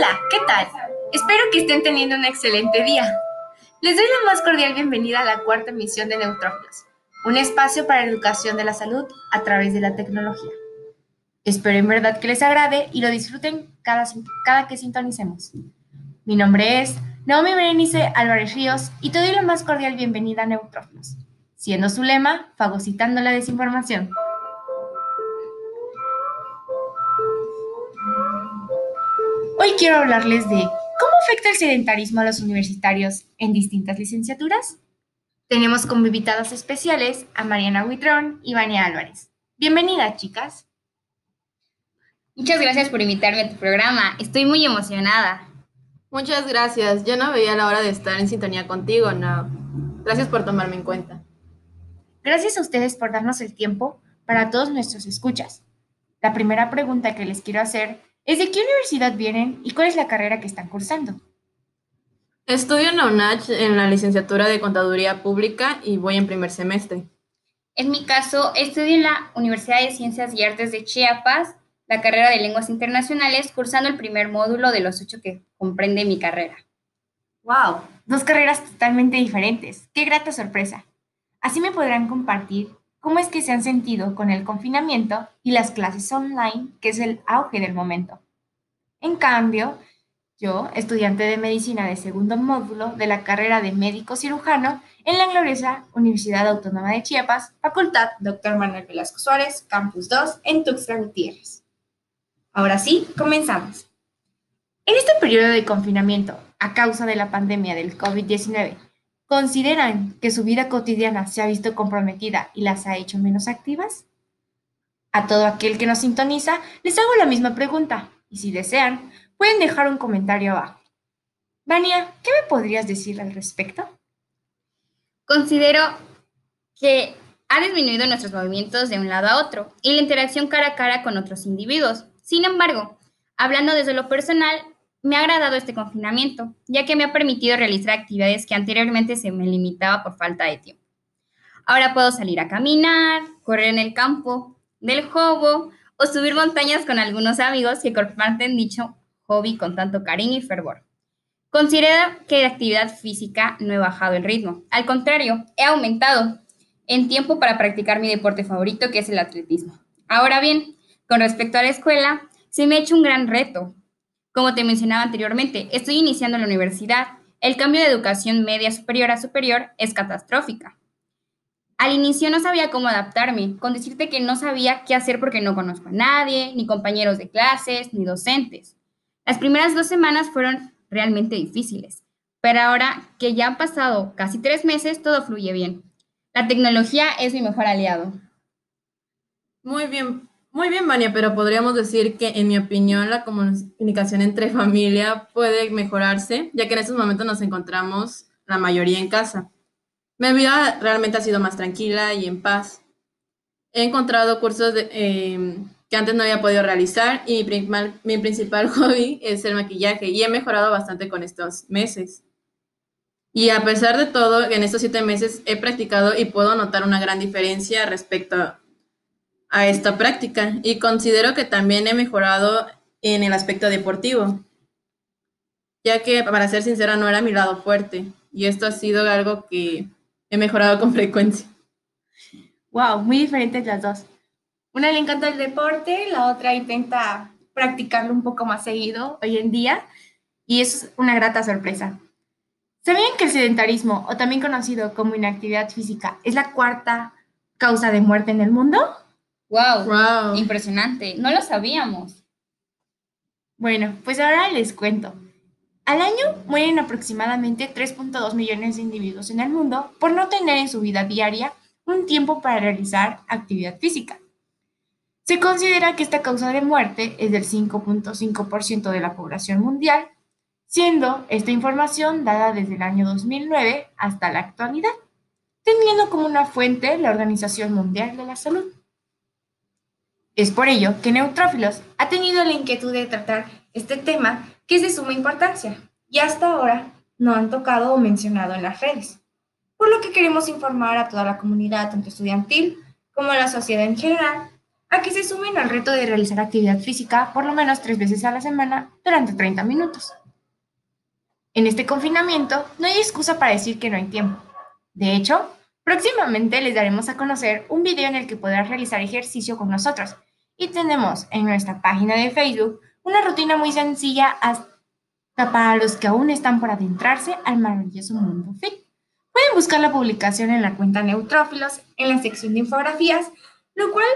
Hola, ¿qué tal? Espero que estén teniendo un excelente día. Les doy la más cordial bienvenida a la cuarta emisión de Neutrófilos, un espacio para la educación de la salud a través de la tecnología. Espero en verdad que les agrade y lo disfruten cada, cada que sintonicemos. Mi nombre es Naomi Berenice Álvarez Ríos y te doy la más cordial bienvenida a Neutrófilos, siendo su lema fagocitando la desinformación. Hoy quiero hablarles de cómo afecta el sedentarismo a los universitarios en distintas licenciaturas. Tenemos como invitadas especiales a Mariana Huitrón y Vania Álvarez. Bienvenidas, chicas. Muchas gracias por invitarme a tu programa. Estoy muy emocionada. Muchas gracias. Yo no veía la hora de estar en sintonía contigo, no. Gracias por tomarme en cuenta. Gracias a ustedes por darnos el tiempo para todos nuestros escuchas. La primera pregunta que les quiero hacer es de qué universidad vienen y cuál es la carrera que están cursando. Estudio en la UNACH en la licenciatura de Contaduría Pública y voy en primer semestre. En mi caso, estudio en la Universidad de Ciencias y Artes de Chiapas, la carrera de Lenguas Internacionales, cursando el primer módulo de los ocho que comprende mi carrera. ¡Wow! Dos carreras totalmente diferentes. ¡Qué grata sorpresa! Así me podrán compartir ¿Cómo es que se han sentido con el confinamiento y las clases online, que es el auge del momento? En cambio, yo, estudiante de medicina de segundo módulo de la carrera de médico cirujano en la gloriosa Universidad Autónoma de Chiapas, Facultad Dr. Manuel Velasco Suárez, Campus 2, en Tuxtla Gutiérrez. Ahora sí, comenzamos. En este periodo de confinamiento, a causa de la pandemia del COVID-19, ¿Consideran que su vida cotidiana se ha visto comprometida y las ha hecho menos activas? A todo aquel que nos sintoniza, les hago la misma pregunta y si desean, pueden dejar un comentario abajo. Vania, ¿qué me podrías decir al respecto? Considero que ha disminuido nuestros movimientos de un lado a otro y la interacción cara a cara con otros individuos. Sin embargo, hablando desde lo personal, me ha agradado este confinamiento, ya que me ha permitido realizar actividades que anteriormente se me limitaba por falta de tiempo. Ahora puedo salir a caminar, correr en el campo del jobo o subir montañas con algunos amigos que comparten dicho hobby con tanto cariño y fervor. Considero que de actividad física no he bajado el ritmo. Al contrario, he aumentado en tiempo para practicar mi deporte favorito, que es el atletismo. Ahora bien, con respecto a la escuela, se me ha hecho un gran reto, como te mencionaba anteriormente, estoy iniciando la universidad. El cambio de educación media superior a superior es catastrófica. Al inicio no sabía cómo adaptarme, con decirte que no sabía qué hacer porque no conozco a nadie, ni compañeros de clases, ni docentes. Las primeras dos semanas fueron realmente difíciles, pero ahora que ya han pasado casi tres meses, todo fluye bien. La tecnología es mi mejor aliado. Muy bien, muy bien, Vania, pero podríamos decir que, en mi opinión, la comunicación entre familia puede mejorarse, ya que en estos momentos nos encontramos la mayoría en casa. Mi vida realmente ha sido más tranquila y en paz. He encontrado cursos em, que antes no había podido realizar y mi principal hobby es el maquillaje y he mejorado bastante con estos meses. Y a pesar de todo, en estos siete meses he practicado y puedo notar una gran diferencia respecto a esta práctica y considero que también he mejorado en el aspecto deportivo, ya que para ser sincera no era mi lado fuerte y esto ha sido algo que he mejorado con frecuencia. Wow, muy diferentes las dos. Una le encanta el deporte, la otra intenta practicarlo un poco más seguido hoy en día y es una grata sorpresa. ¿Sabían que el sedentarismo, o también conocido como inactividad física, es la cuarta causa de muerte en el mundo? Wow, impresionante. No lo sabíamos. Bueno, pues ahora les cuento. Al año mueren aproximadamente 3.2 millones de individuos en el mundo por no tener en su vida diaria un tiempo para realizar actividad física. Se considera que esta causa de muerte es del 5.5% de la población mundial, siendo esta información dada desde el año 2009 hasta la actualidad, teniendo como una fuente la Organización Mundial de la Salud. Es por ello que Neutrófilos ha tenido la inquietud de tratar este tema que es de suma importancia y hasta ahora no han tocado o mencionado en las redes. Por lo que queremos informar a toda la comunidad, tanto estudiantil como a la sociedad en general, a que se sumen al reto de realizar actividad física por lo menos tres veces a la semana durante 30 minutos. En este confinamiento no hay excusa para decir que no hay tiempo. De hecho, próximamente les daremos a conocer un video en el que podrás realizar ejercicio con nosotros y tenemos en nuestra página de Facebook una rutina muy sencilla hasta para los que aún están por adentrarse al maravilloso mundo fit. Pueden buscar la publicación en la cuenta Neutrófilos en la sección de infografías, lo cual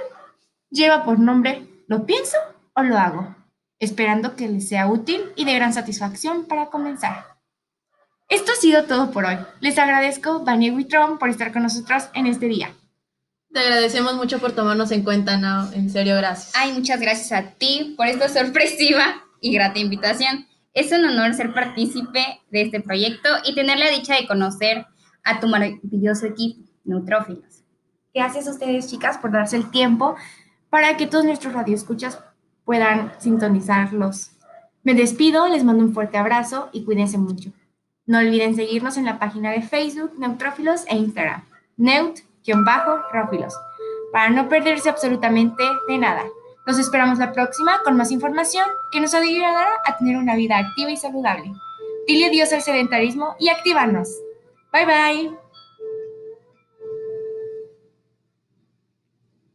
lleva por nombre ¿Lo pienso o lo hago? Esperando que les sea útil y de gran satisfacción para comenzar. Esto ha sido todo por hoy. Les agradezco, Vania Witron, por estar con nosotros en este día. Te agradecemos mucho por tomarnos en cuenta, Nao. En serio, gracias. Ay, muchas gracias a ti por esta sorpresiva y grata invitación. Es un honor ser partícipe de este proyecto y tener la dicha de conocer a tu maravilloso equipo, Neutrófilos. Gracias a ustedes, chicas, por darse el tiempo para que todos nuestros radioescuchas puedan sintonizarlos. Me despido, les mando un fuerte abrazo y cuídense mucho. No olviden seguirnos en la página de Facebook Neutrófilos e Instagram, neut-rófilos, para no perderse absolutamente de nada. Nos esperamos la próxima con más información que nos ayudará a tener una vida activa y saludable. Dile adiós al sedentarismo y activarnos. Bye bye.